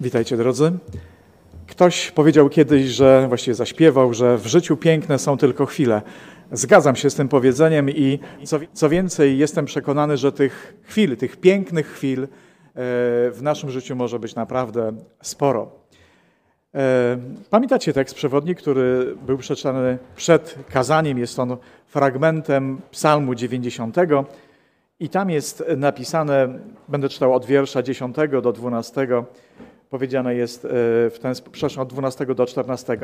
Witajcie drodzy. Ktoś powiedział kiedyś, że właściwie zaśpiewał, że w życiu piękne są tylko chwile. Zgadzam się z tym powiedzeniem i co, co więcej, jestem przekonany, że tych chwil, tych pięknych chwil e, w naszym życiu może być naprawdę sporo. E, pamiętacie tekst przewodni, który był przeczytany przed kazaniem? Jest on fragmentem Psalmu 90. I tam jest napisane, będę czytał od wiersza 10 do 12, powiedziane jest e, w ten przepraszam, od 12 do 14.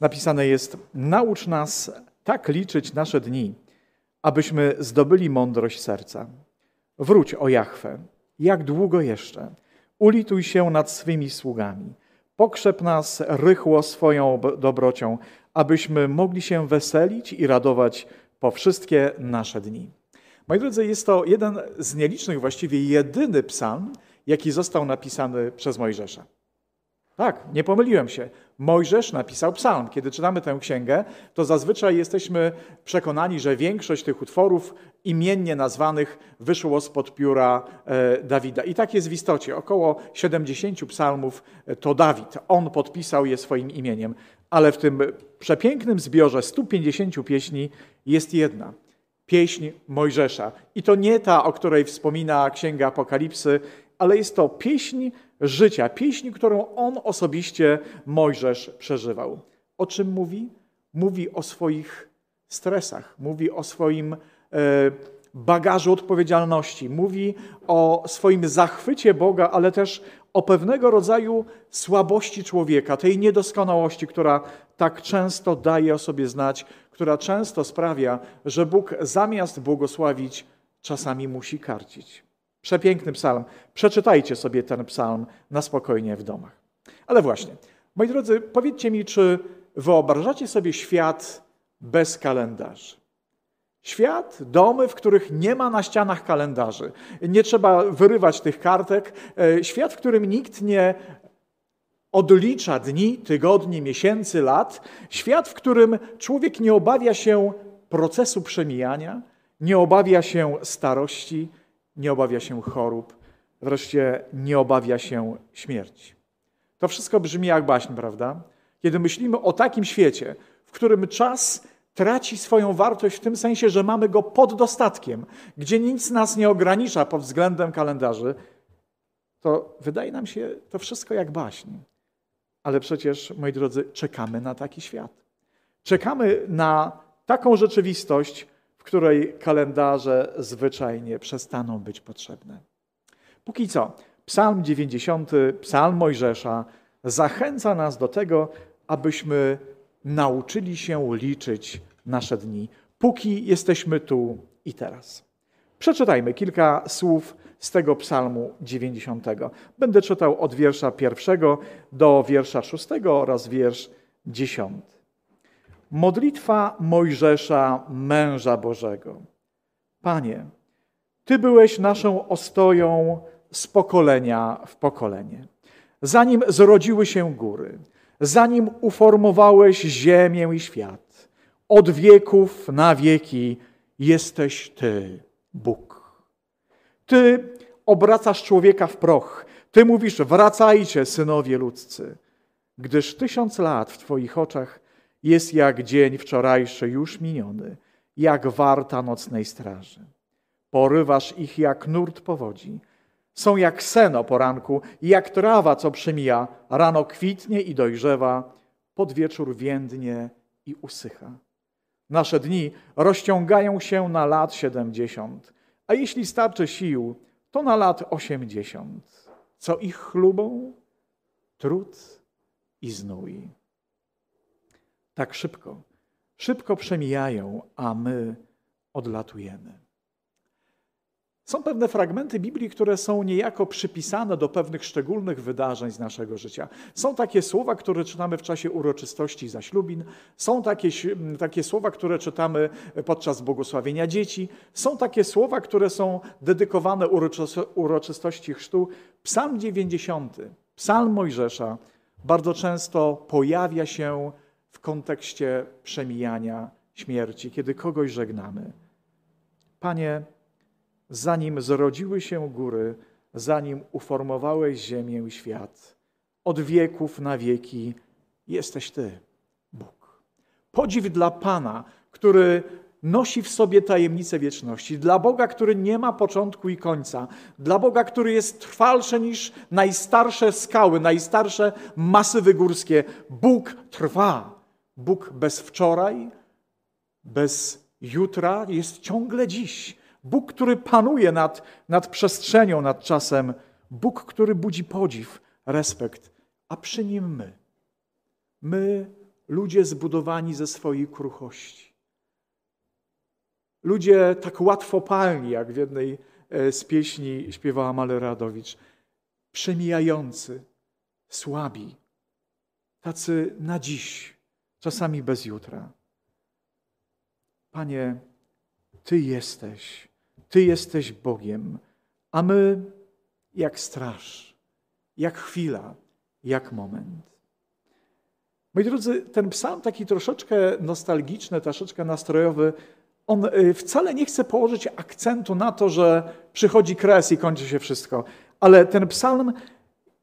Napisane jest: Naucz nas tak liczyć nasze dni, abyśmy zdobyli mądrość serca. Wróć o Jachwę, jak długo jeszcze? Ulituj się nad swymi sługami. Pokrzep nas rychło swoją dobrocią, abyśmy mogli się weselić i radować po wszystkie nasze dni. Moi drodzy, jest to jeden z nielicznych, właściwie jedyny psalm, jaki został napisany przez Mojżesza. Tak, nie pomyliłem się. Mojżesz napisał psalm. Kiedy czytamy tę księgę, to zazwyczaj jesteśmy przekonani, że większość tych utworów imiennie nazwanych wyszło spod pióra e, Dawida. I tak jest w istocie. Około 70 psalmów e, to Dawid. On podpisał je swoim imieniem. Ale w tym przepięknym zbiorze 150 pieśni jest jedna. Pieśń Mojżesza. I to nie ta, o której wspomina Księga Apokalipsy, ale jest to pieśń życia, pieśń, którą on osobiście, Mojżesz, przeżywał. O czym mówi? Mówi o swoich stresach, mówi o swoim e, bagażu odpowiedzialności, mówi o swoim zachwycie Boga, ale też o pewnego rodzaju słabości człowieka, tej niedoskonałości, która tak często daje o sobie znać, która często sprawia, że Bóg zamiast błogosławić, czasami musi karcić. Przepiękny psalm. Przeczytajcie sobie ten psalm na spokojnie w domach. Ale właśnie, moi drodzy, powiedzcie mi, czy wyobrażacie sobie świat bez kalendarzy? Świat, domy, w których nie ma na ścianach kalendarzy. Nie trzeba wyrywać tych kartek. E, świat, w którym nikt nie odlicza dni, tygodni, miesięcy, lat. Świat, w którym człowiek nie obawia się procesu przemijania, nie obawia się starości, nie obawia się chorób, wreszcie nie obawia się śmierci. To wszystko brzmi jak baśń, prawda? Kiedy myślimy o takim świecie, w którym czas traci swoją wartość w tym sensie, że mamy go pod dostatkiem, gdzie nic nas nie ogranicza pod względem kalendarzy, to wydaje nam się to wszystko jak baśń. Ale przecież, moi drodzy, czekamy na taki świat. Czekamy na taką rzeczywistość, której kalendarze zwyczajnie przestaną być potrzebne. Póki co, Psalm 90, Psalm Mojżesza zachęca nas do tego, abyśmy nauczyli się liczyć nasze dni, póki jesteśmy tu i teraz. Przeczytajmy kilka słów z tego Psalmu 90. Będę czytał od wiersza pierwszego do wiersza szóstego oraz wiersz dziesiąty. Modlitwa Mojżesza, męża Bożego. Panie, Ty byłeś naszą ostoją z pokolenia w pokolenie. Zanim zrodziły się góry, zanim uformowałeś ziemię i świat, od wieków na wieki jesteś Ty, Bóg. Ty obracasz człowieka w proch. Ty mówisz, wracajcie, synowie ludzcy, gdyż tysiąc lat w Twoich oczach jest jak dzień wczorajszy już miniony, jak warta nocnej straży. Porywasz ich jak nurt powodzi. Są jak seno poranku, jak trawa, co przemija. Rano kwitnie i dojrzewa, pod wieczór więdnie i usycha. Nasze dni rozciągają się na lat siedemdziesiąt, a jeśli starczy sił, to na lat osiemdziesiąt. Co ich chlubą? Trud i znój tak szybko. Szybko przemijają, a my odlatujemy. Są pewne fragmenty Biblii, które są niejako przypisane do pewnych szczególnych wydarzeń z naszego życia. Są takie słowa, które czytamy w czasie uroczystości zaślubin, są takie, takie słowa, które czytamy podczas błogosławienia dzieci, są takie słowa, które są dedykowane uroczystości chrztu. Psalm 90, psalm Mojżesza bardzo często pojawia się w kontekście przemijania śmierci, kiedy kogoś żegnamy. Panie, zanim zrodziły się góry, zanim uformowałeś ziemię i świat, od wieków na wieki jesteś Ty, Bóg. Podziw dla Pana, który nosi w sobie tajemnicę wieczności, dla Boga, który nie ma początku i końca, dla Boga, który jest trwalszy niż najstarsze skały, najstarsze masywy górskie. Bóg trwa. Bóg bez wczoraj, bez jutra, jest ciągle dziś. Bóg, który panuje nad, nad przestrzenią, nad czasem. Bóg, który budzi podziw, respekt, a przy nim my. My, ludzie zbudowani ze swojej kruchości. Ludzie tak łatwopalni, jak w jednej e, z pieśni śpiewała Maleradowicz, przemijający, słabi, tacy na dziś, czasami bez jutra. Panie, Ty jesteś, Ty jesteś Bogiem, a my jak straż, jak chwila, jak moment. Moi drodzy, ten psalm taki troszeczkę nostalgiczny, troszeczkę nastrojowy, on y, wcale nie chce położyć akcentu na to, że przychodzi kres i kończy się wszystko, ale ten psalm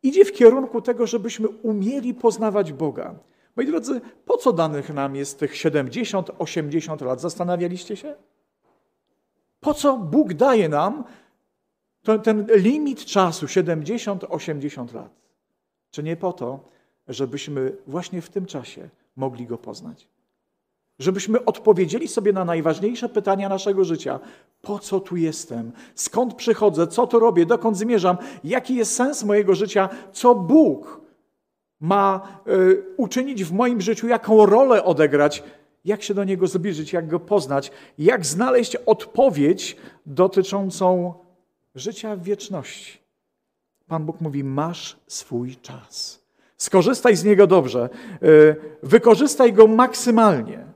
idzie w kierunku tego, żebyśmy umieli poznawać Boga. Moi drodzy, po co danych nam jest tych 70, 80 lat? Zastanawialiście się? Po co Bóg daje nam ten, ten limit czasu 70, 80 lat? Czy nie po to, żebyśmy właśnie w tym czasie mogli Go poznać? Żebyśmy odpowiedzieli sobie na najważniejsze pytania naszego życia. Po co tu jestem? Skąd przychodzę? Co tu robię? Dokąd zmierzam? Jaki jest sens mojego życia? Co Bóg ma y, uczynić w moim życiu? Jaką rolę odegrać? Jak się do Niego zbliżyć? Jak Go poznać? Jak znaleźć odpowiedź dotyczącą życia w wieczności? Pan Bóg mówi: Masz swój czas. Skorzystaj z niego dobrze. Y, wykorzystaj go maksymalnie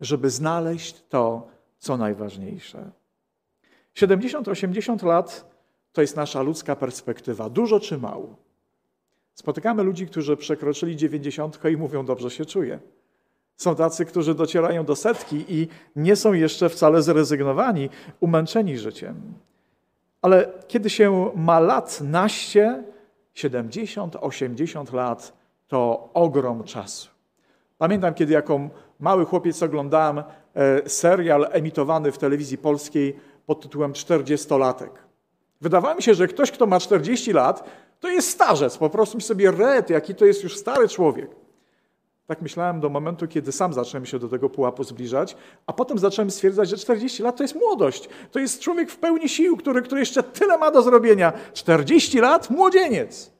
żeby znaleźć to, co najważniejsze. 70-80 lat to jest nasza ludzka perspektywa. Dużo czy mało? Spotykamy ludzi, którzy przekroczyli 90 i mówią, dobrze się czuję. Są tacy, którzy docierają do setki i nie są jeszcze wcale zrezygnowani, umęczeni życiem. Ale kiedy się ma lat naście, 70, 80 lat, to ogrom czasu. Pamiętam, kiedy jako mały chłopiec oglądałem e, serial emitowany w telewizji polskiej pod tytułem Czterdziestolatek. Wydawało mi się, że ktoś, kto ma 40 lat, to jest starzec. Po prostu sobie red, jaki to jest już stary człowiek. Tak myślałem do momentu, kiedy sam zacząłem się do tego pułapu zbliżać, a potem zacząłem stwierdzać, że 40 lat to jest młodość. To jest człowiek w pełni sił, który, który jeszcze tyle ma do zrobienia. 40 lat, młodzieniec.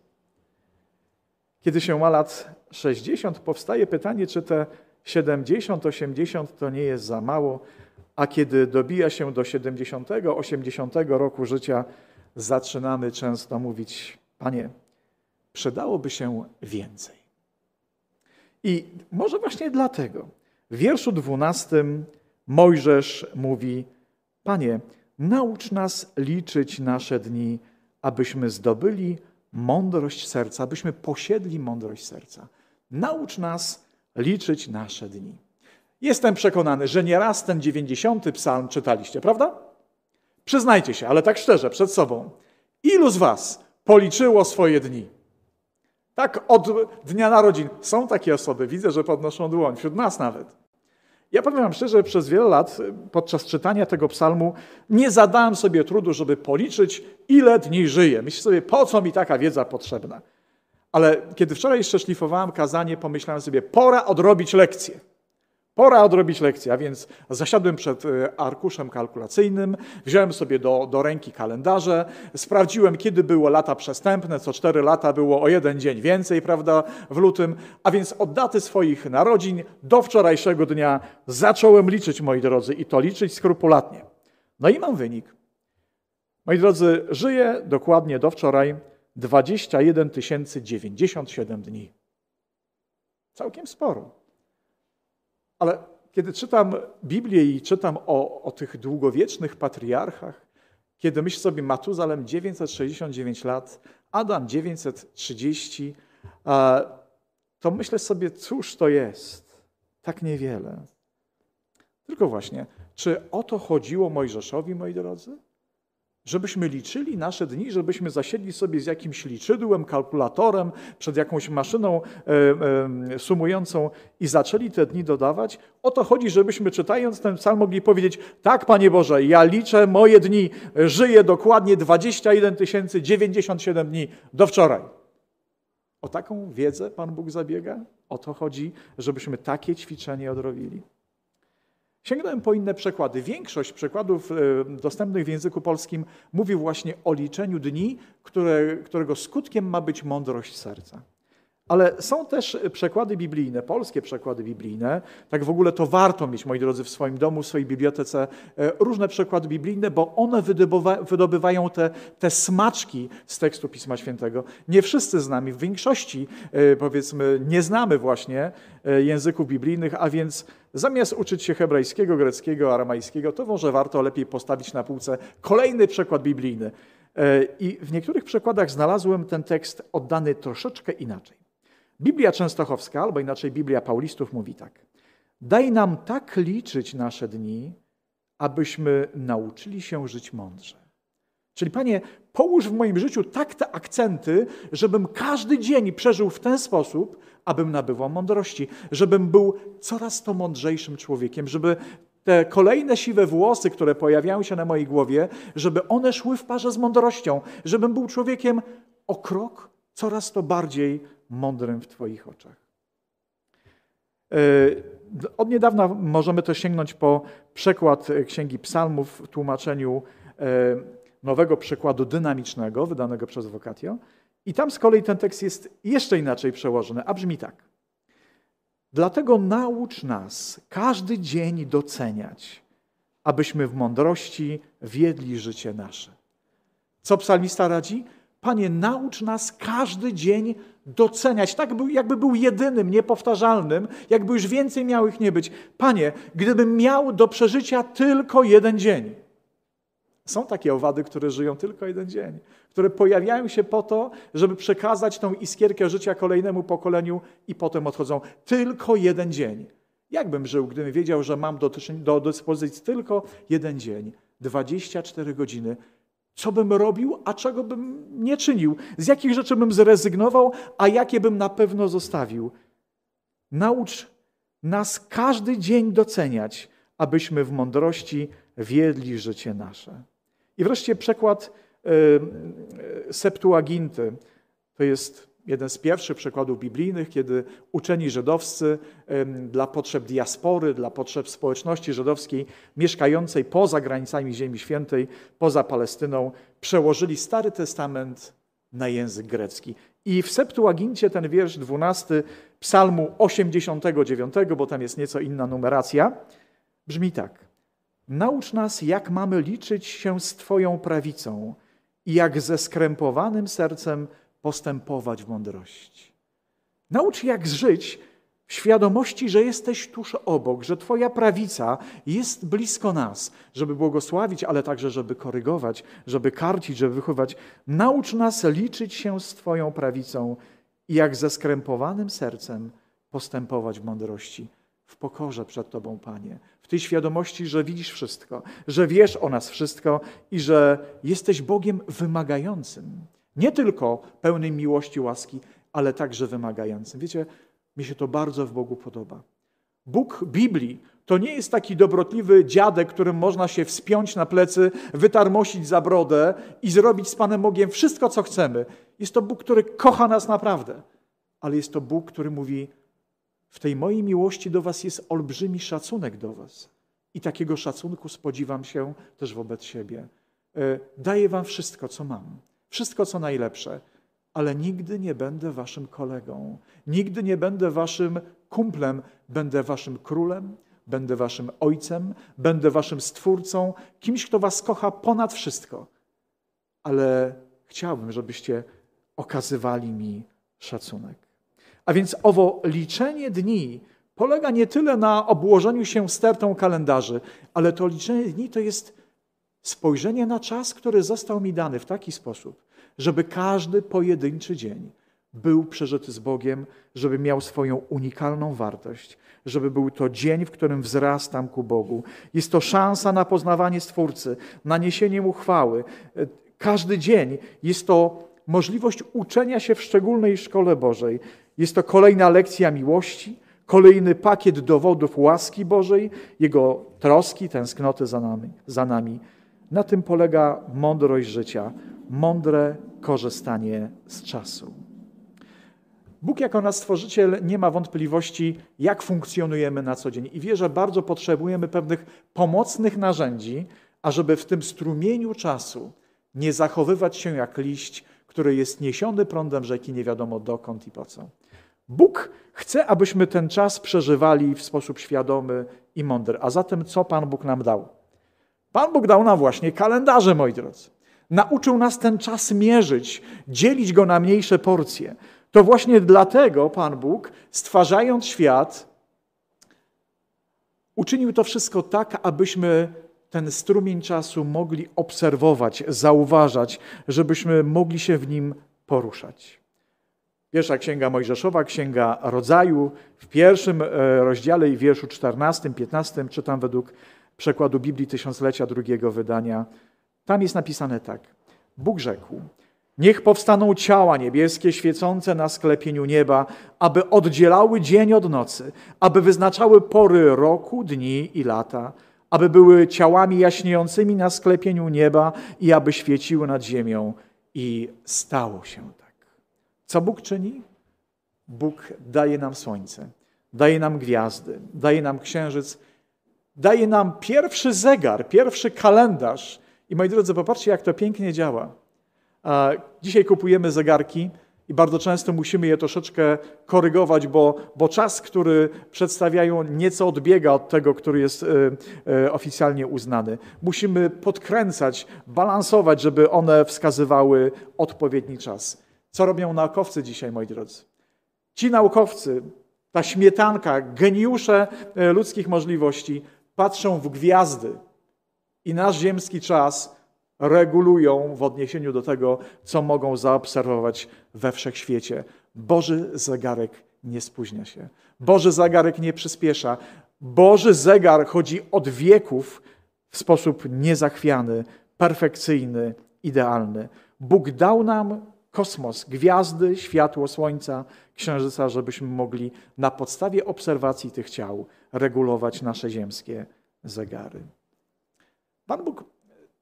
Kiedy się ma lat 60, powstaje pytanie, czy te 70, 80 to nie jest za mało, a kiedy dobija się do 70, 80 roku życia, zaczynamy często mówić: Panie, przydałoby się więcej. I może właśnie dlatego w wierszu 12 Mojżesz mówi: Panie, naucz nas liczyć nasze dni, abyśmy zdobyli mądrość serca, abyśmy posiedli mądrość serca. Naucz nas liczyć nasze dni. Jestem przekonany, że nieraz ten 90 psalm czytaliście, prawda? Przyznajcie się, ale tak szczerze, przed sobą. Ilu z Was policzyło swoje dni? Tak od dnia narodzin. Są takie osoby, widzę, że podnoszą dłoń, wśród nas nawet. Ja powiem Wam szczerze, przez wiele lat podczas czytania tego psalmu nie zadałem sobie trudu, żeby policzyć, ile dni żyję. Myślę sobie, po co mi taka wiedza potrzebna? Ale kiedy wczoraj jeszcze szlifowałem kazanie, pomyślałem sobie, pora odrobić lekcję. Pora odrobić lekcję, a więc zasiadłem przed e, arkuszem kalkulacyjnym, wziąłem sobie do, do ręki kalendarze, sprawdziłem, kiedy było lata przestępne, co cztery lata było o jeden dzień więcej, prawda, w lutym, a więc od daty swoich narodzin do wczorajszego dnia zacząłem liczyć, moi drodzy, i to liczyć skrupulatnie. No i mam wynik. Moi drodzy, żyję dokładnie do wczoraj 21 097 dni. Całkiem sporo. Ale kiedy czytam Biblię i czytam o, o tych długowiecznych patriarchach, kiedy myślę sobie Matuzalem 969 lat, Adam 930, to myślę sobie, cóż to jest? Tak niewiele. Tylko właśnie, czy o to chodziło Mojżeszowi, moi drodzy? Żebyśmy liczyli nasze dni, żebyśmy zasiedli sobie z jakimś liczydłem, kalkulatorem, przed jakąś maszyną e, e, sumującą i zaczęli te dni dodawać. O to chodzi, żebyśmy czytając ten psalm mogli powiedzieć: Tak, Panie Boże, ja liczę moje dni, żyję dokładnie 21 097 dni do wczoraj. O taką wiedzę Pan Bóg zabiega? O to chodzi, żebyśmy takie ćwiczenie odrobili. Sięgnąłem po inne przekłady. Większość przekładów e, dostępnych w języku polskim mówi właśnie o liczeniu dni, które, którego skutkiem ma być mądrość serca. Ale są też przekłady biblijne, polskie przekłady biblijne. Tak w ogóle to warto mieć, moi drodzy, w swoim domu, w swojej bibliotece e, różne przekłady biblijne, bo one wydobywają te, te smaczki z tekstu Pisma Świętego. Nie wszyscy z nami, w większości e, powiedzmy nie znamy właśnie języków biblijnych, a więc zamiast uczyć się hebrajskiego, greckiego, aramajskiego, to może warto lepiej postawić na półce kolejny przekład biblijny. I w niektórych przekładach znalazłem ten tekst oddany troszeczkę inaczej. Biblia Częstochowska, albo inaczej Biblia Paulistów mówi tak. Daj nam tak liczyć nasze dni, abyśmy nauczyli się żyć mądrze. Czyli Panie, połóż w moim życiu tak te akcenty, żebym każdy dzień przeżył w ten sposób, abym nabywał mądrości, żebym był coraz to mądrzejszym człowiekiem, żeby te kolejne siwe włosy, które pojawiają się na mojej głowie, żeby one szły w parze z mądrością, żebym był człowiekiem o krok coraz to bardziej mądrym w Twoich oczach. E, od niedawna możemy też sięgnąć po przekład Księgi Psalmów w tłumaczeniu e, nowego przekładu dynamicznego, wydanego przez Vocatio. I tam z kolei ten tekst jest jeszcze inaczej przełożony, a brzmi tak. Dlatego naucz nas każdy dzień doceniać, abyśmy w mądrości wiedli życie nasze. Co psalmista radzi? Panie, naucz nas każdy dzień doceniać, tak jakby był jedynym, niepowtarzalnym, jakby już więcej miał ich nie być. Panie, gdybym miał do przeżycia tylko jeden dzień. Są takie owady, które żyją tylko jeden dzień, które pojawiają się po to, żeby przekazać tą iskierkę życia kolejnemu pokoleniu i potem odchodzą. Tylko jeden dzień. Jakbym żył, gdybym wiedział, że mam do, do dyspozycji tylko jeden dzień, 24 godziny, co bym robił, a czego bym nie czynił, z jakich rzeczy bym zrezygnował, a jakie bym na pewno zostawił. Naucz nas każdy dzień doceniać, abyśmy w mądrości wiedli życie nasze. I wreszcie przekład y, Septuaginty. To jest jeden z pierwszych przykładów biblijnych, kiedy uczeni żydowscy dla potrzeb diaspory, dla potrzeb społeczności żydowskiej mieszkającej poza granicami Ziemi Świętej, poza Palestyną, przełożyli Stary Testament na język grecki. I w Septuagincie ten wiersz 12 Psalmu 89, bo tam jest nieco inna numeracja, brzmi tak. Naucz nas, jak mamy liczyć się z Twoją prawicą i jak ze skrępowanym sercem postępować w mądrości. Naucz, jak żyć w świadomości, że jesteś tuż obok, że Twoja prawica jest blisko nas, żeby błogosławić, ale także, żeby korygować, żeby karcić, żeby wychować. Naucz nas liczyć się z Twoją prawicą i jak ze skrępowanym sercem postępować w mądrości, w pokorze przed Tobą, Panie, w tej świadomości, że widzisz wszystko, że wiesz o nas wszystko i że jesteś Bogiem wymagającym. Nie tylko pełnym miłości, łaski, ale także wymagającym. Wiecie, mi się to bardzo w Bogu podoba. Bóg Biblii to nie jest taki dobrotliwy dziadek, którym można się wspiąć na plecy, wytarmosić za brodę i zrobić z Panem Bogiem wszystko, co chcemy. Jest to Bóg, który kocha nas naprawdę, ale jest to Bóg, który mówi: W tej mojej miłości do Was jest olbrzymi szacunek do Was. I takiego szacunku spodziewam się też wobec siebie. E, daję Wam wszystko, co mam wszystko co najlepsze, ale nigdy nie będę waszym kolegą, nigdy nie będę waszym kumplem, będę waszym królem, będę waszym ojcem, będę waszym stwórcą, kimś, kto was kocha ponad wszystko. Ale chciałbym, żebyście okazywali mi szacunek. A więc owo liczenie dni polega nie tyle na obłożeniu się stertą kalendarzy, ale to liczenie dni to jest spojrzenie na czas, który został mi dany w taki sposób, żeby każdy pojedynczy dzień był przeżyty z Bogiem, żeby miał swoją unikalną wartość, żeby był to dzień, w którym wzrastam ku Bogu. Jest to szansa na poznawanie Stwórcy, na niesienie mu chwały. Każdy dzień jest to możliwość uczenia się w szczególnej szkole Bożej. Jest to kolejna lekcja miłości, kolejny pakiet dowodów łaski Bożej, Jego troski, tęsknoty za nami. Za nami. Na tym polega mądrość życia, mądre korzystanie z czasu. Bóg jako nasz Stworzyciel nie ma wątpliwości, jak funkcjonujemy na co dzień i wie, że bardzo potrzebujemy pewnych pomocnych narzędzi, ażeby w tym strumieniu czasu nie zachowywać się jak liść, który jest niesiony prądem rzeki nie wiadomo dokąd i po co. Bóg chce, abyśmy ten czas przeżywali w sposób świadomy i mądry. A zatem co Pan Bóg nam dał? Pan Bóg dał nam właśnie kalendarze, moi drodzy. Nauczył nas ten czas mierzyć, dzielić go na mniejsze porcje. To właśnie dlatego Pan Bóg, stwarzając świat, uczynił to wszystko tak, abyśmy ten strumień czasu mogli obserwować, zauważać, żebyśmy mogli się w nim poruszać. Pierwsza księga Mojżeszowa, księga rodzaju, w pierwszym e, rozdziale i wierszu 14, 15 czytam według przekładu Biblii Tysiąclecia drugiego wydania. Tam jest napisane tak. Bóg rzekł: Niech powstaną ciała niebieskie świecące na sklepieniu nieba, aby oddzielały dzień od nocy, aby wyznaczały pory roku, dni i lata, aby były ciałami jaśniejącymi na sklepieniu nieba i aby świeciły nad ziemią. I stało się tak. Co Bóg czyni? Bóg daje nam słońce, daje nam gwiazdy, daje nam księżyc, daje nam pierwszy zegar, pierwszy kalendarz. I moi drodzy, popatrzcie, jak to pięknie działa. Dzisiaj kupujemy zegarki i bardzo często musimy je troszeczkę korygować, bo, bo czas, który przedstawiają, nieco odbiega od tego, który jest e, e, oficjalnie uznany. Musimy podkręcać, balansować, żeby one wskazywały odpowiedni czas. Co robią naukowcy dzisiaj, moi drodzy? Ci naukowcy, ta śmietanka, geniusze e, ludzkich możliwości, patrzą w gwiazdy i nasz ziemski czas regulują w odniesieniu do tego, co mogą zaobserwować we wszechświecie. Boży zegarek nie spóźnia się. Boży zegarek nie przyspiesza. Boży zegar chodzi od wieków w sposób niezachwiany, perfekcyjny, idealny. Bóg dał nam kosmos, gwiazdy, światło słońca, księżyca, żebyśmy mogli na podstawie obserwacji tych ciał regulować nasze ziemskie zegary. Pan Bóg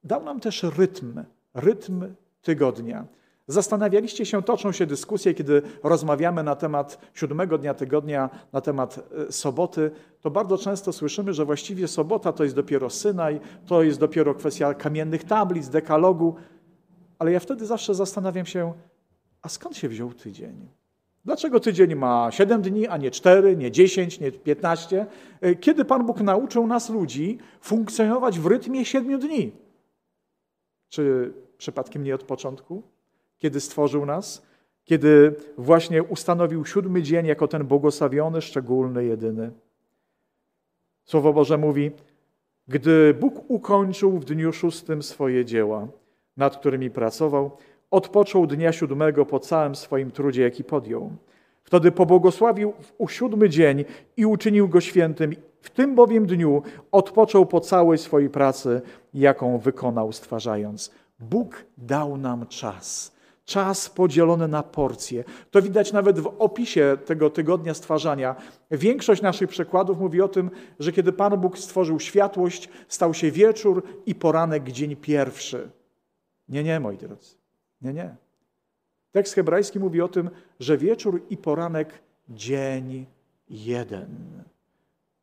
dał nam też rytm, rytm tygodnia. Zastanawialiście się, toczą się dyskusje, kiedy rozmawiamy na temat siódmego dnia tygodnia, na temat e, soboty, to bardzo często słyszymy, że właściwie sobota to jest dopiero Synaj, to jest dopiero kwestia kamiennych tablic, dekalogu, ale ja wtedy zawsze zastanawiam się, a skąd się wziął tydzień? Dlaczego tydzień ma 7 dni, a nie 4, nie 10, nie 15? E, kiedy Pan Bóg nauczył nas ludzi funkcjonować w rytmie 7 dni? Czy przypadkiem nie od początku? Kiedy stworzył nas? Kiedy właśnie ustanowił siódmy dzień jako ten błogosławiony, szczególny, jedyny? Słowo Boże mówi, gdy Bóg ukończył w dniu szóstym swoje dzieła, nad którymi pracował, odpoczął dnia siódmego po całym swoim trudzie, jaki podjął. Wtedy pobłogosławił u siódmy dzień i uczynił go świętym. W tym bowiem dniu odpoczął po całej swojej pracy, jaką wykonał stwarzając. Bóg dał nam czas. Czas podzielony na porcje. To widać nawet w opisie tego tygodnia stwarzania. Większość naszych przekładów mówi o tym, że kiedy Pan Bóg stworzył światłość, stał się wieczór i poranek dzień pierwszy. Nie, nie, moi drodzy. Nie, nie. Tekst hebrajski mówi o tym, że wieczór i poranek dzień jeden.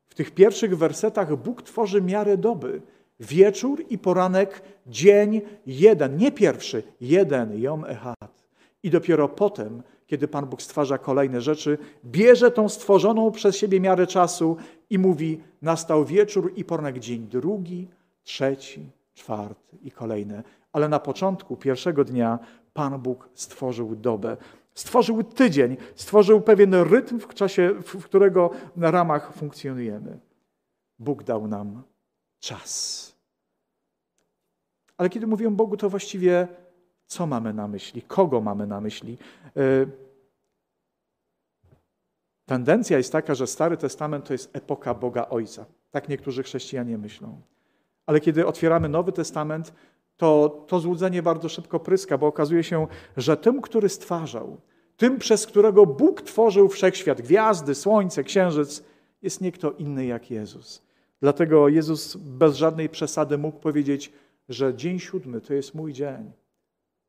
W tych pierwszych wersetach Bóg tworzy miarę doby. Wieczór i poranek dzień jeden, nie pierwszy, jeden, Jom Echad. I dopiero potem, kiedy Pan Bóg stwarza kolejne rzeczy, bierze tą stworzoną przez siebie miarę czasu i mówi: Nastał wieczór i poranek dzień drugi, trzeci, czwarty i kolejne ale na początku pierwszego dnia Pan Bóg stworzył dobę. Stworzył tydzień, stworzył pewien rytm w czasie, w którego na ramach funkcjonujemy. Bóg dał nam czas. Ale kiedy mówię Bogu, to właściwie co mamy na myśli? Kogo mamy na myśli? E, tendencja jest taka, że Stary Testament to jest epoka Boga Ojca. Tak niektórzy chrześcijanie myślą. Ale kiedy otwieramy Nowy Testament, to to złudzenie bardzo szybko pryska, bo okazuje się, że tym, który stwarzał, tym, przez którego Bóg tworzył wszechświat, gwiazdy, słońce, księżyc, jest nie kto inny jak Jezus. Dlatego Jezus bez żadnej przesady mógł powiedzieć, że dzień siódmy to jest mój dzień.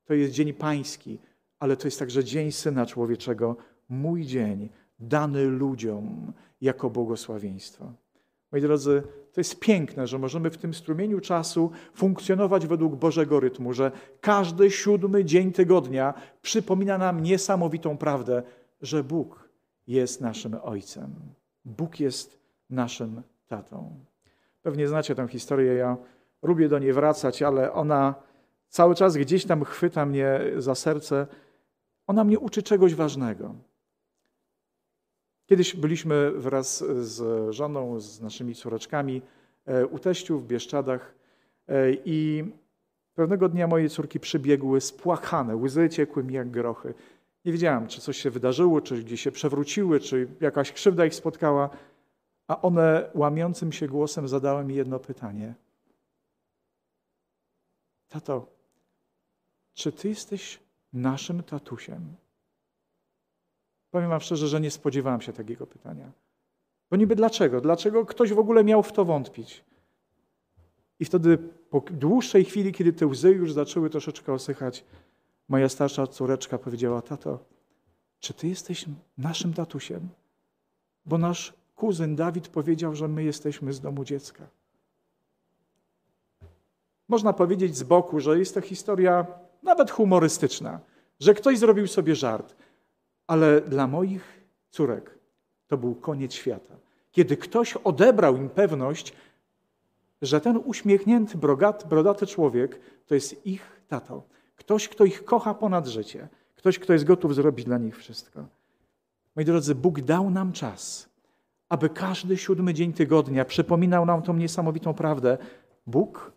To jest dzień pański, ale to jest także dzień Syna Człowieczego, mój dzień, dany ludziom jako błogosławieństwo. Moi drodzy, to jest piękne, że możemy w tym strumieniu czasu funkcjonować według Bożego rytmu, że każdy siódmy dzień tygodnia przypomina nam niesamowitą prawdę, że Bóg jest naszym Ojcem. Bóg jest naszym tatą. Pewnie znacie tę historię, ja lubię do niej wracać, ale ona cały czas gdzieś tam chwyta mnie za serce. Ona mnie uczy czegoś ważnego. Kiedyś byliśmy wraz z żoną, z naszymi córeczkami e, u teściu w Bieszczadach e, i pewnego dnia moje córki przybiegły spłakane, łzy ciekły mi jak grochy. Nie wiedziałam, czy coś się wydarzyło, czy gdzieś się przewróciły, czy jakaś krzywda ich spotkała, a one łamiącym się głosem zadały mi jedno pytanie. Tato, czy ty jesteś naszym tatusiem? Powiem wam szczerze, że nie spodziewałem się takiego pytania. Bo niby dlaczego? Dlaczego ktoś w ogóle miał w to wątpić? I wtedy po dłuższej chwili, kiedy te łzy już zaczęły troszeczkę osychać, moja starsza córeczka powiedziała, tato, czy ty jesteś naszym tatusiem? Bo nasz kuzyn Dawid powiedział, że my jesteśmy z domu dziecka. Można powiedzieć z boku, że jest to historia nawet humorystyczna, że ktoś zrobił sobie żart, ale dla moich córek to był koniec świata. Kiedy ktoś odebrał im pewność, że ten uśmiechnięty, brodaty człowiek to jest ich tato. Ktoś, kto ich kocha ponad życie. Ktoś, kto jest gotów zrobić dla nich wszystko. Moi drodzy, Bóg dał nam czas, aby każdy siódmy dzień tygodnia przypominał nam tą niesamowitą prawdę. Bóg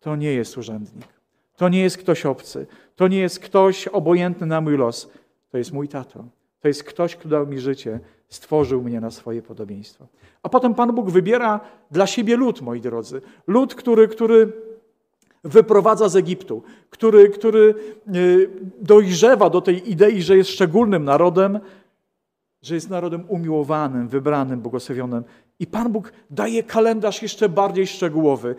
to nie jest urzędnik. To nie jest ktoś obcy. To nie jest ktoś obojętny na mój los. To jest mój tato. To jest ktoś, kto dał mi życie, stworzył mnie na swoje podobieństwo. A potem Pan Bóg wybiera dla siebie lud, moi drodzy. Lud, który, który wyprowadza z Egiptu, który, który e, dojrzewa do tej idei, że jest szczególnym narodem, że jest narodem umiłowanym, wybranym, błogosławionym. I Pan Bóg daje kalendarz jeszcze bardziej szczegółowy.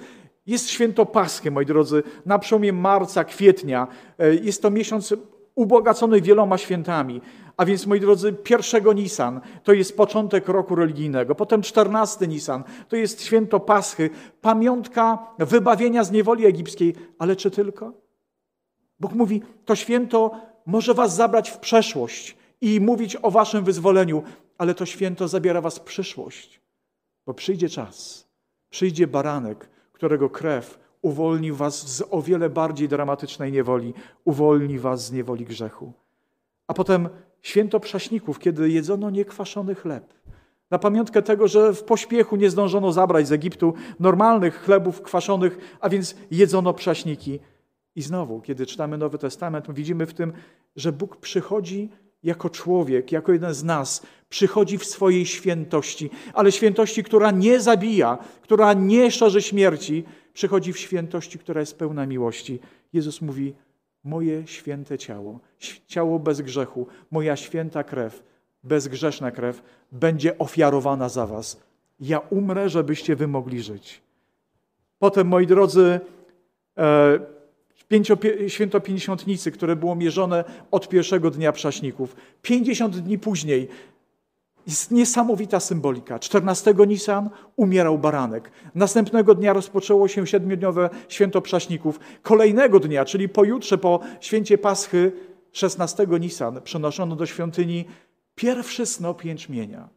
Jest święto Paschy, moi drodzy, na przełomie marca, kwietnia. E, jest to miesiąc ubogacony wieloma świętami. A więc, moi drodzy, pierwszego Nisan to jest początek roku religijnego, potem czternasty Nisan to jest święto Paschy, pamiątka wybawienia z niewoli egipskiej. Ale czy tylko? Bóg mówi, to święto może was zabrać w przeszłość i mówić o waszym wyzwoleniu, ale to święto zabiera was w przyszłość, bo przyjdzie czas, przyjdzie baranek, którego krew uwolni was z o wiele bardziej dramatycznej niewoli, uwolni was z niewoli grzechu. A potem święto prześników, kiedy jedzono niekwaszony chleb. Na pamiątkę tego, że w pośpiechu nie zdążono zabrać z Egiptu normalnych chlebów kwaszonych, a więc jedzono prześniki. I znowu, kiedy czytamy Nowy Testament, widzimy w tym, że Bóg przychodzi jako człowiek, jako jeden z nas, przychodzi w swojej świętości, ale świętości, która nie zabija, która nie szerzy śmierci, przychodzi w świętości, która jest pełna miłości. Jezus mówi: Moje święte ciało, ciało bez grzechu, moja święta krew, bezgrzeszna krew, będzie ofiarowana za Was. Ja umrę, żebyście Wy mogli żyć. Potem, moi drodzy, e, święto Pięćdziesiątnicy, które było mierzone od pierwszego dnia prześników. Pięćdziesiąt dni później jest niesamowita symbolika. 14 Nisan umierał baranek. Następnego dnia rozpoczęło się siedmiodniowe święto prześników. Kolejnego dnia, czyli pojutrze po święcie Paschy, 16 Nisan, przenoszono do świątyni pierwszy snop jęczmienia.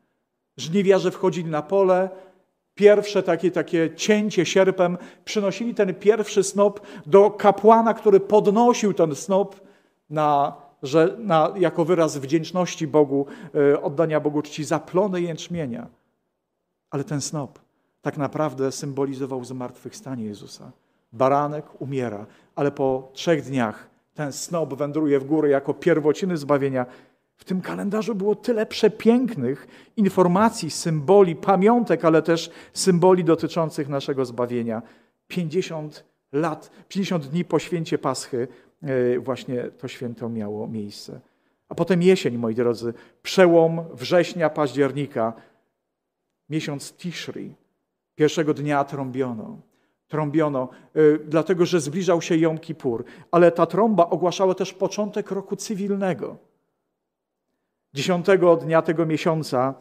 Żniwiarze wchodzili na pole, pierwsze takie, takie cięcie sierpem, przynosili ten pierwszy snop do kapłana, który podnosił ten snop na, że, na, jako wyraz wdzięczności Bogu, e, oddania Bogu czci za plony jęczmienia. Ale ten snop tak naprawdę symbolizował zmartwychwstanie Jezusa. Baranek umiera, ale po trzech dniach ten snop wędruje w górę jako pierwociny zbawienia. W tym kalendarzu było tyle przepięknych informacji, symboli, pamiątek, ale też symboli dotyczących naszego zbawienia. 50 lat, 50 dni po święcie Paschy właśnie to święto miało miejsce. A potem jesień, moi drodzy, przełom września, października, miesiąc Tishri. Pierwszego dnia trąbiono. Trąbiono, y, dlatego że zbliżał się Jom Kippur. Ale ta trąba ogłaszała też początek roku cywilnego. Dziesiątego dnia tego miesiąca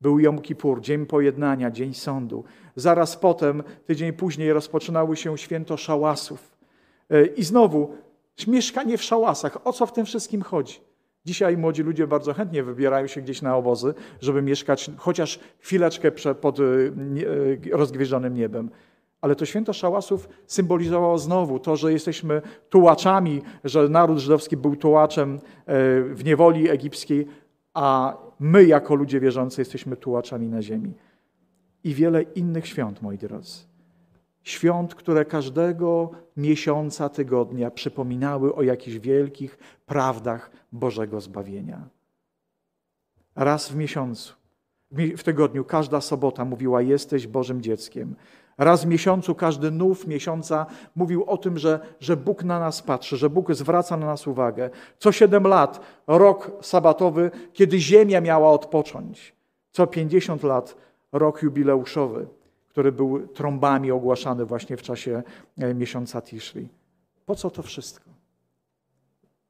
był Jom Kippur, dzień pojednania, dzień sądu. Zaraz potem, tydzień później, rozpoczynały się święto szałasów. Y, I znowu mieszkanie w szałasach. O co w tym wszystkim chodzi? Dzisiaj młodzi ludzie bardzo chętnie wybierają się gdzieś na obozy, żeby mieszkać chociaż chwileczkę pod y, rozgwieżonym niebem. Ale to święto szałasów symbolizowało znowu to, że jesteśmy tułaczami, że naród żydowski był tułaczem e, w niewoli egipskiej, a my jako ludzie wierzący jesteśmy tułaczami na ziemi. I wiele innych świąt, moi drodzy. Świąt, które każdego miesiąca, tygodnia przypominały o jakichś wielkich prawdach Bożego zbawienia. Raz w miesiącu, w tygodniu, każda sobota mówiła: Jesteś Bożym dzieckiem. Raz w miesiącu, każdy nów miesiąca mówił o tym, że, że Bóg na nas patrzy, że Bóg zwraca na nas uwagę. Co siedem lat, rok sabatowy, kiedy ziemia miała odpocząć. Co pięćdziesiąt lat, rok jubileuszowy, który był trąbami ogłaszany właśnie w czasie e, miesiąca Tishri. Po co to wszystko?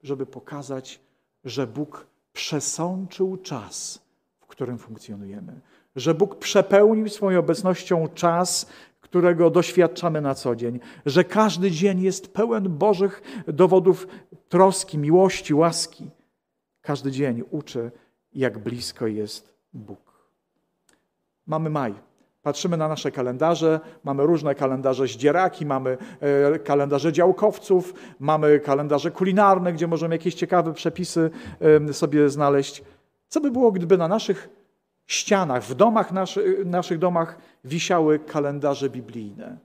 Żeby pokazać, że Bóg przesączył czas, w którym funkcjonujemy. Że Bóg przepełnił swoją obecnością czas, którego doświadczamy na co dzień, że każdy dzień jest pełen Bożych dowodów troski, miłości, łaski. Każdy dzień uczy, jak blisko jest Bóg. Mamy maj. Patrzymy na nasze kalendarze, mamy różne kalendarze zdzieraki, mamy e, kalendarze działkowców, mamy kalendarze kulinarne, gdzie możemy jakieś ciekawe przepisy sobie znaleźć. Co by było, gdyby na naszych ścianach, w domach naszy, naszych domach wisiały kalendarze biblijne.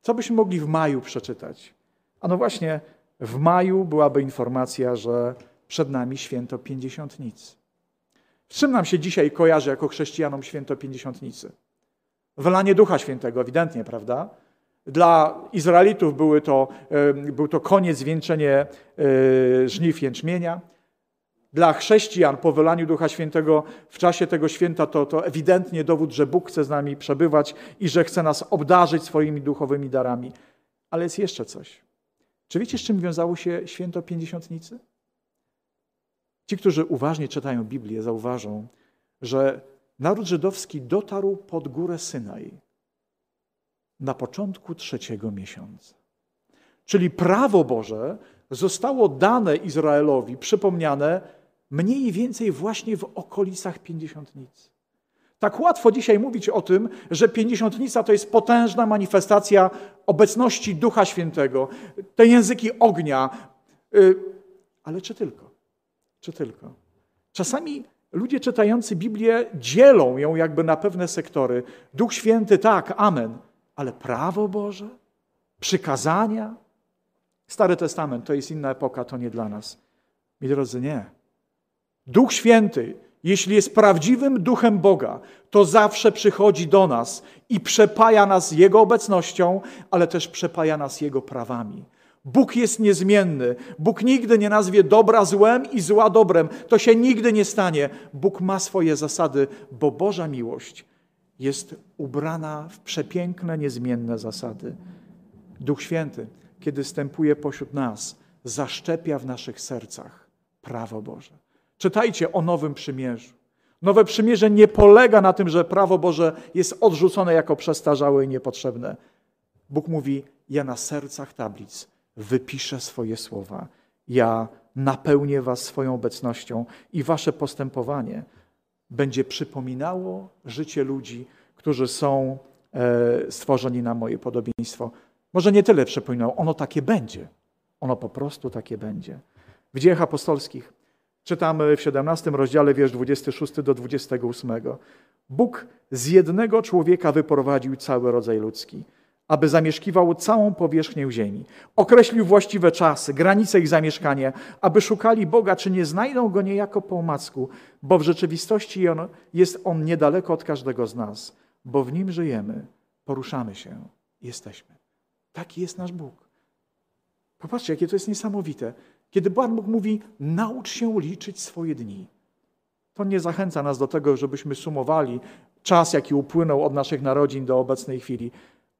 Co byśmy mogli w maju przeczytać? A no właśnie, w maju byłaby informacja, że przed nami święto Pięćdziesiątnicy. Z czym nam się dzisiaj kojarzy jako chrześcijanom święto Pięćdziesiątnicy? Wylanie Ducha Świętego, ewidentnie, prawda? Dla Izraelitów były to, był to koniec, wieńczenie e, żniw jęczmienia. Dla chrześcijan po wylaniu Ducha Świętego w czasie tego święta to, to ewidentnie dowód, że Bóg chce z nami przebywać i że chce nas obdarzyć swoimi duchowymi darami. Ale jest jeszcze coś. Czy wiecie, z czym wiązało się święto Pięćdziesiątnicy? Ci, którzy uważnie czytają Biblię, zauważą, że naród żydowski dotarł pod górę Synaj na początku trzeciego miesiąca. Czyli prawo Boże zostało dane Izraelowi, przypomniane mniej więcej właśnie w okolicach pięćdziesiątnicy. Tak łatwo dzisiaj mówić o tym, że pięćdziesiątnica to jest potężna manifestacja obecności Ducha Świętego, te języki ognia. Y, ale czy tylko? Czy tylko? Czasami ludzie czytający Biblię dzielą ją jakby na pewne sektory. Duch Święty, tak, amen, ale prawo Boże, przykazania. Stary Testament to jest inna epoka, to nie dla nas. Mi drodzy, nie. Duch Święty, jeśli jest prawdziwym duchem Boga, to zawsze przychodzi do nas i przepaja nas Jego obecnością, ale też przepaja nas Jego prawami. Bóg jest niezmienny. Bóg nigdy nie nazwie dobra złem i zła dobrem. To się nigdy nie stanie. Bóg ma swoje zasady, bo Boża miłość jest ubrana w przepiękne, niezmienne zasady. Duch Święty, kiedy stępuje pośród nas, zaszczepia w naszych sercach prawo Boże. Czytajcie o Nowym Przymierzu. Nowe Przymierze nie polega na tym, że prawo Boże jest odrzucone jako przestarzałe i niepotrzebne. Bóg mówi: Ja na sercach tablic wypiszę swoje słowa. Ja napełnię Was swoją obecnością i Wasze postępowanie będzie przypominało życie ludzi, którzy są e, stworzeni na moje podobieństwo. Może nie tyle przypominało, ono takie będzie. Ono po prostu takie będzie. W dziejach apostolskich Czytamy w 17 rozdziale, wiersz 26 do 28. Bóg z jednego człowieka wyprowadził cały rodzaj ludzki, aby zamieszkiwał całą powierzchnię ziemi. Określił właściwe czasy, granice ich zamieszkania, aby szukali Boga, czy nie znajdą Go niejako po omacku, bo w rzeczywistości on, jest On niedaleko od każdego z nas, bo w Nim żyjemy, poruszamy się, jesteśmy. Taki jest nasz Bóg. Popatrzcie, jakie to jest niesamowite. Kiedy Pan Bóg mówi, naucz się liczyć swoje dni, to nie zachęca nas do tego, żebyśmy sumowali czas, jaki upłynął od naszych narodzin do obecnej chwili,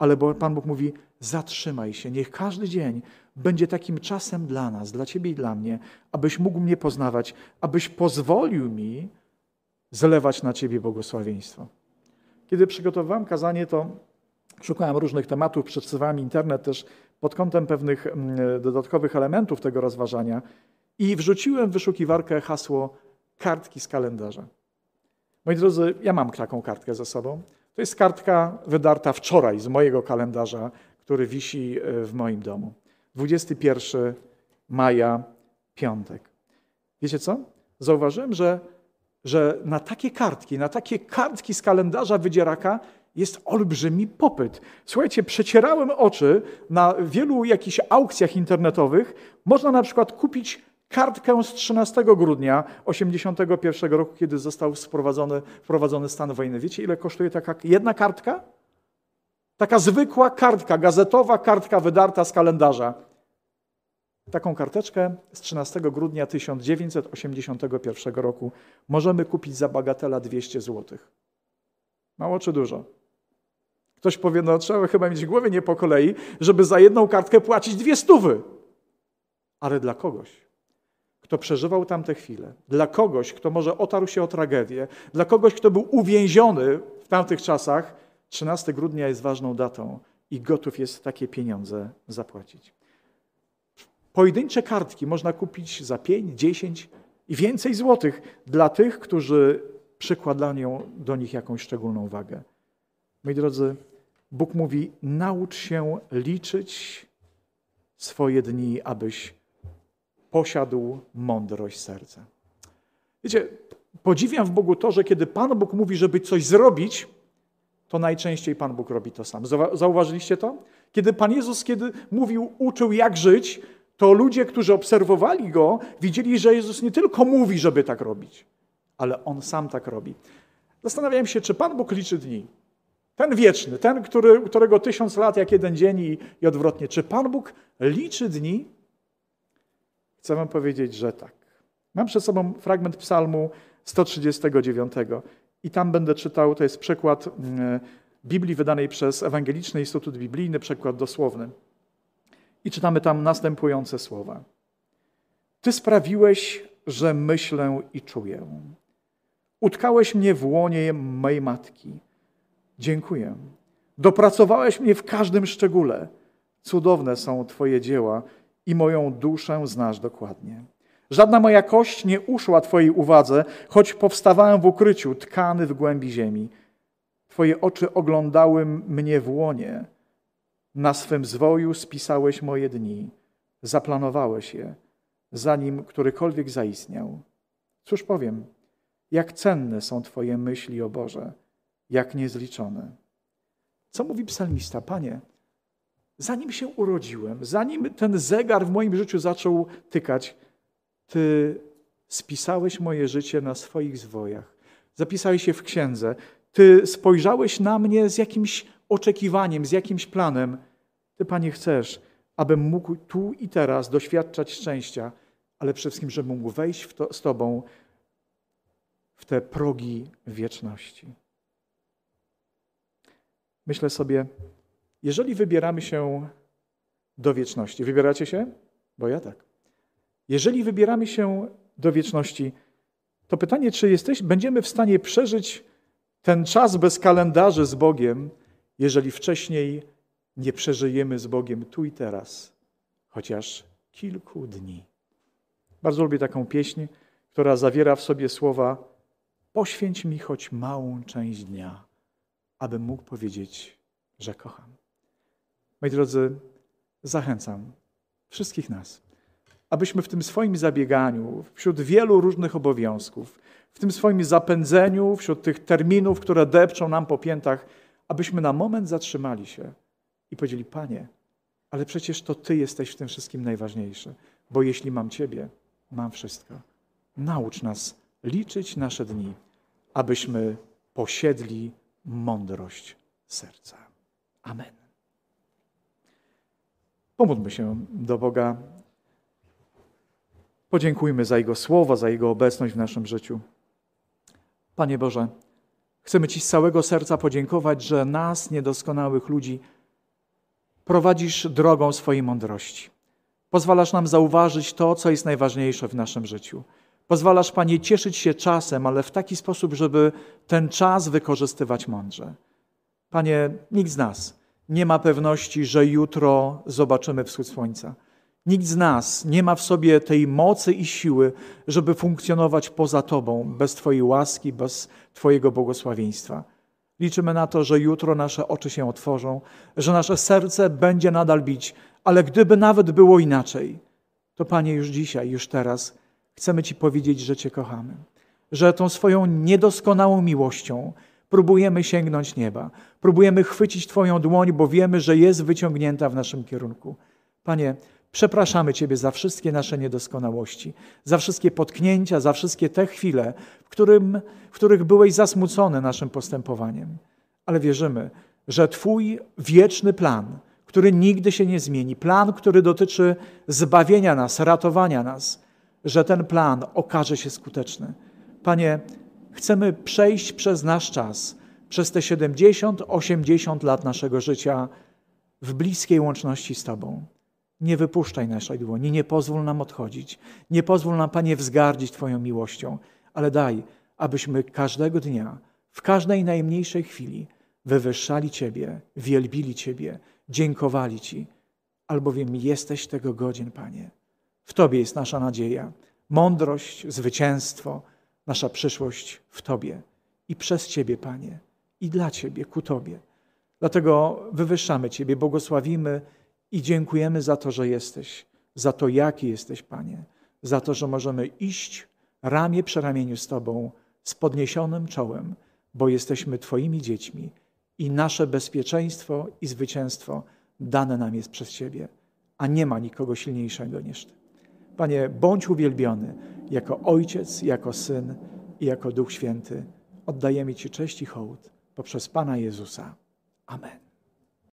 ale Pan Bóg mówi: zatrzymaj się, niech każdy dzień będzie takim czasem dla nas, dla Ciebie i dla mnie, abyś mógł mnie poznawać, abyś pozwolił mi zlewać na Ciebie błogosławieństwo. Kiedy przygotowywałem kazanie, to szukałem różnych tematów, przeczytywałem internet też pod kątem pewnych mm, dodatkowych elementów tego rozważania i wrzuciłem w wyszukiwarkę hasło kartki z kalendarza. Moi drodzy, ja mam taką kartkę ze sobą. To jest kartka wydarta wczoraj z mojego kalendarza, który wisi e, w moim domu. 21 maja, piątek. Wiecie co? Zauważyłem, że, że na takie kartki, na takie kartki z kalendarza wydzieraka jest olbrzymi popyt. Słuchajcie, przecierałem oczy na wielu jakichś aukcjach internetowych. Można na przykład kupić kartkę z 13 grudnia 1981 roku, kiedy został wprowadzony, wprowadzony stan wojny. Wiecie, ile kosztuje taka jedna kartka? Taka zwykła kartka, gazetowa kartka wydarta z kalendarza. Taką karteczkę z 13 grudnia 1981 roku możemy kupić za bagatela 200 zł. Mało czy dużo? Ktoś powie, no trzeba chyba mieć w głowie nie po kolei, żeby za jedną kartkę płacić dwie stówy. Ale dla kogoś, kto przeżywał tamte chwile, dla kogoś, kto może otarł się o tragedię, dla kogoś, kto był uwięziony w tamtych czasach, 13 grudnia jest ważną datą i gotów jest takie pieniądze zapłacić. Pojedyncze kartki można kupić za 5, 10 i więcej złotych dla tych, którzy przykładają do nich jakąś szczególną wagę. Moi drodzy, Bóg mówi: naucz się liczyć swoje dni, abyś posiadł mądrość serca. Wiecie, podziwiam w Bogu to, że kiedy Pan Bóg mówi, żeby coś zrobić, to najczęściej Pan Bóg robi to sam. Zauważyliście to? Kiedy Pan Jezus, kiedy mówił, uczył jak żyć, to ludzie, którzy obserwowali Go, widzieli, że Jezus nie tylko mówi, żeby tak robić, ale On sam tak robi. Zastanawiałem się, czy Pan Bóg liczy dni. Ten wieczny, ten, który, którego tysiąc lat jak jeden dzień i, i odwrotnie. Czy Pan Bóg liczy dni? Chcę wam powiedzieć, że tak. Mam przed sobą fragment psalmu 139 i tam będę czytał, to jest przykład mm, Biblii wydanej przez Ewangeliczny Instytut Biblijny, przykład dosłowny. I czytamy tam następujące słowa. Ty sprawiłeś, że myślę i czuję. Utkałeś mnie w łonie mej matki. Dziękuję. Dopracowałeś mnie w każdym szczególe. Cudowne są Twoje dzieła i moją duszę znasz dokładnie. Żadna moja kość nie uszła Twojej uwadze, choć powstawałem w ukryciu, tkany w głębi ziemi. Twoje oczy oglądały mnie w łonie. Na swym zwoju spisałeś moje dni, zaplanowałeś je, zanim którykolwiek zaistniał. Cóż powiem, jak cenne są Twoje myśli, o Boże, jak niezliczone. Co mówi psalmista? Panie, zanim się urodziłem, zanim ten zegar w moim życiu zaczął tykać, Ty spisałeś moje życie na swoich zwojach. Zapisałeś je w księdze. Ty spojrzałeś na mnie z jakimś oczekiwaniem, z jakimś planem. Ty, Panie, chcesz, abym mógł tu i teraz doświadczać szczęścia, ale przede wszystkim, żebym mógł wejść to, z Tobą w te progi wieczności. Myślę sobie, jeżeli wybieramy się do wieczności, wybieracie się? Bo ja tak. Jeżeli wybieramy się do wieczności, to pytanie, czy jesteś, będziemy w stanie przeżyć ten czas bez kalendarzy z Bogiem, jeżeli wcześniej nie przeżyjemy z Bogiem tu i teraz, chociaż kilku dni. Bardzo lubię taką pieśń, która zawiera w sobie słowa: Poświęć mi choć małą część dnia, abym mógł powiedzieć, że kocham. Moi drodzy, zachęcam wszystkich nas, abyśmy w tym swoim zabieganiu, wśród wielu różnych obowiązków, w tym swoim zapędzeniu, wśród tych terminów, które depczą nam po piętach, abyśmy na moment zatrzymali się i powiedzieli: Panie, ale przecież to Ty jesteś w tym wszystkim najważniejszy, bo jeśli mam Ciebie, mam wszystko. Naucz nas liczyć nasze dni, abyśmy posiedli mądrość serca. Amen. Pomódlmy się do Boga. Podziękujmy za Jego słowo, za Jego obecność w naszym życiu. Panie Boże, chcemy Ci z całego serca podziękować, że nas, niedoskonałych ludzi, prowadzisz drogą swojej mądrości. Pozwalasz nam zauważyć to, co jest najważniejsze w naszym życiu. Pozwalasz, Panie, cieszyć się czasem, ale w taki sposób, żeby ten czas wykorzystywać mądrze. Panie, nikt z nas nie ma pewności, że jutro zobaczymy wschód słońca. Nikt z nas nie ma w sobie tej mocy i siły, żeby funkcjonować poza Tobą, bez Twojej łaski, bez Twojego błogosławieństwa. Liczymy na to, że jutro nasze oczy się otworzą, że nasze serce będzie nadal bić, ale gdyby nawet było inaczej, to Panie, już dzisiaj, już teraz chcemy Ci powiedzieć, że Cię kochamy, że tą swoją niedoskonałą miłością próbujemy sięgnąć nieba, próbujemy chwycić Twoją dłoń, bo wiemy, że jest wyciągnięta w naszym kierunku. Panie, Przepraszamy Ciebie za wszystkie nasze niedoskonałości, za wszystkie potknięcia, za wszystkie te chwile, w, którym, w których byłeś zasmucony naszym postępowaniem. Ale wierzymy, że Twój wieczny plan, który nigdy się nie zmieni, plan, który dotyczy zbawienia nas, ratowania nas, że ten plan okaże się skuteczny. Panie, chcemy przejść przez nasz czas, przez te 70, 80 lat naszego życia w bliskiej łączności z Tobą. Nie wypuszczaj naszej dłoni, nie pozwól nam odchodzić. Nie pozwól nam, Panie, wzgardzić Twoją miłością, ale daj, abyśmy każdego dnia, w każdej najmniejszej chwili wywyższali Ciebie, wielbili Ciebie, dziękowali Ci, albowiem jesteś tego godzien, Panie. W Tobie jest nasza nadzieja, mądrość, zwycięstwo, nasza przyszłość w Tobie i przez Ciebie, Panie, i dla Ciebie, ku Tobie. Dlatego wywyższamy Ciebie, błogosławimy i dziękujemy za to, że jesteś, za to, jaki jesteś, Panie, za to, że możemy iść ramię przy ramieniu z Tobą z podniesionym czołem, bo jesteśmy Twoimi dziećmi i nasze bezpieczeństwo i zwycięstwo dane nam jest przez Ciebie, a nie ma nikogo silniejszego niż Ty. Panie, bądź uwielbiony jako Ojciec, jako Syn i jako Duch Święty. Oddajemy Ci cześć i hołd poprzez Pana Jezusa. Amen.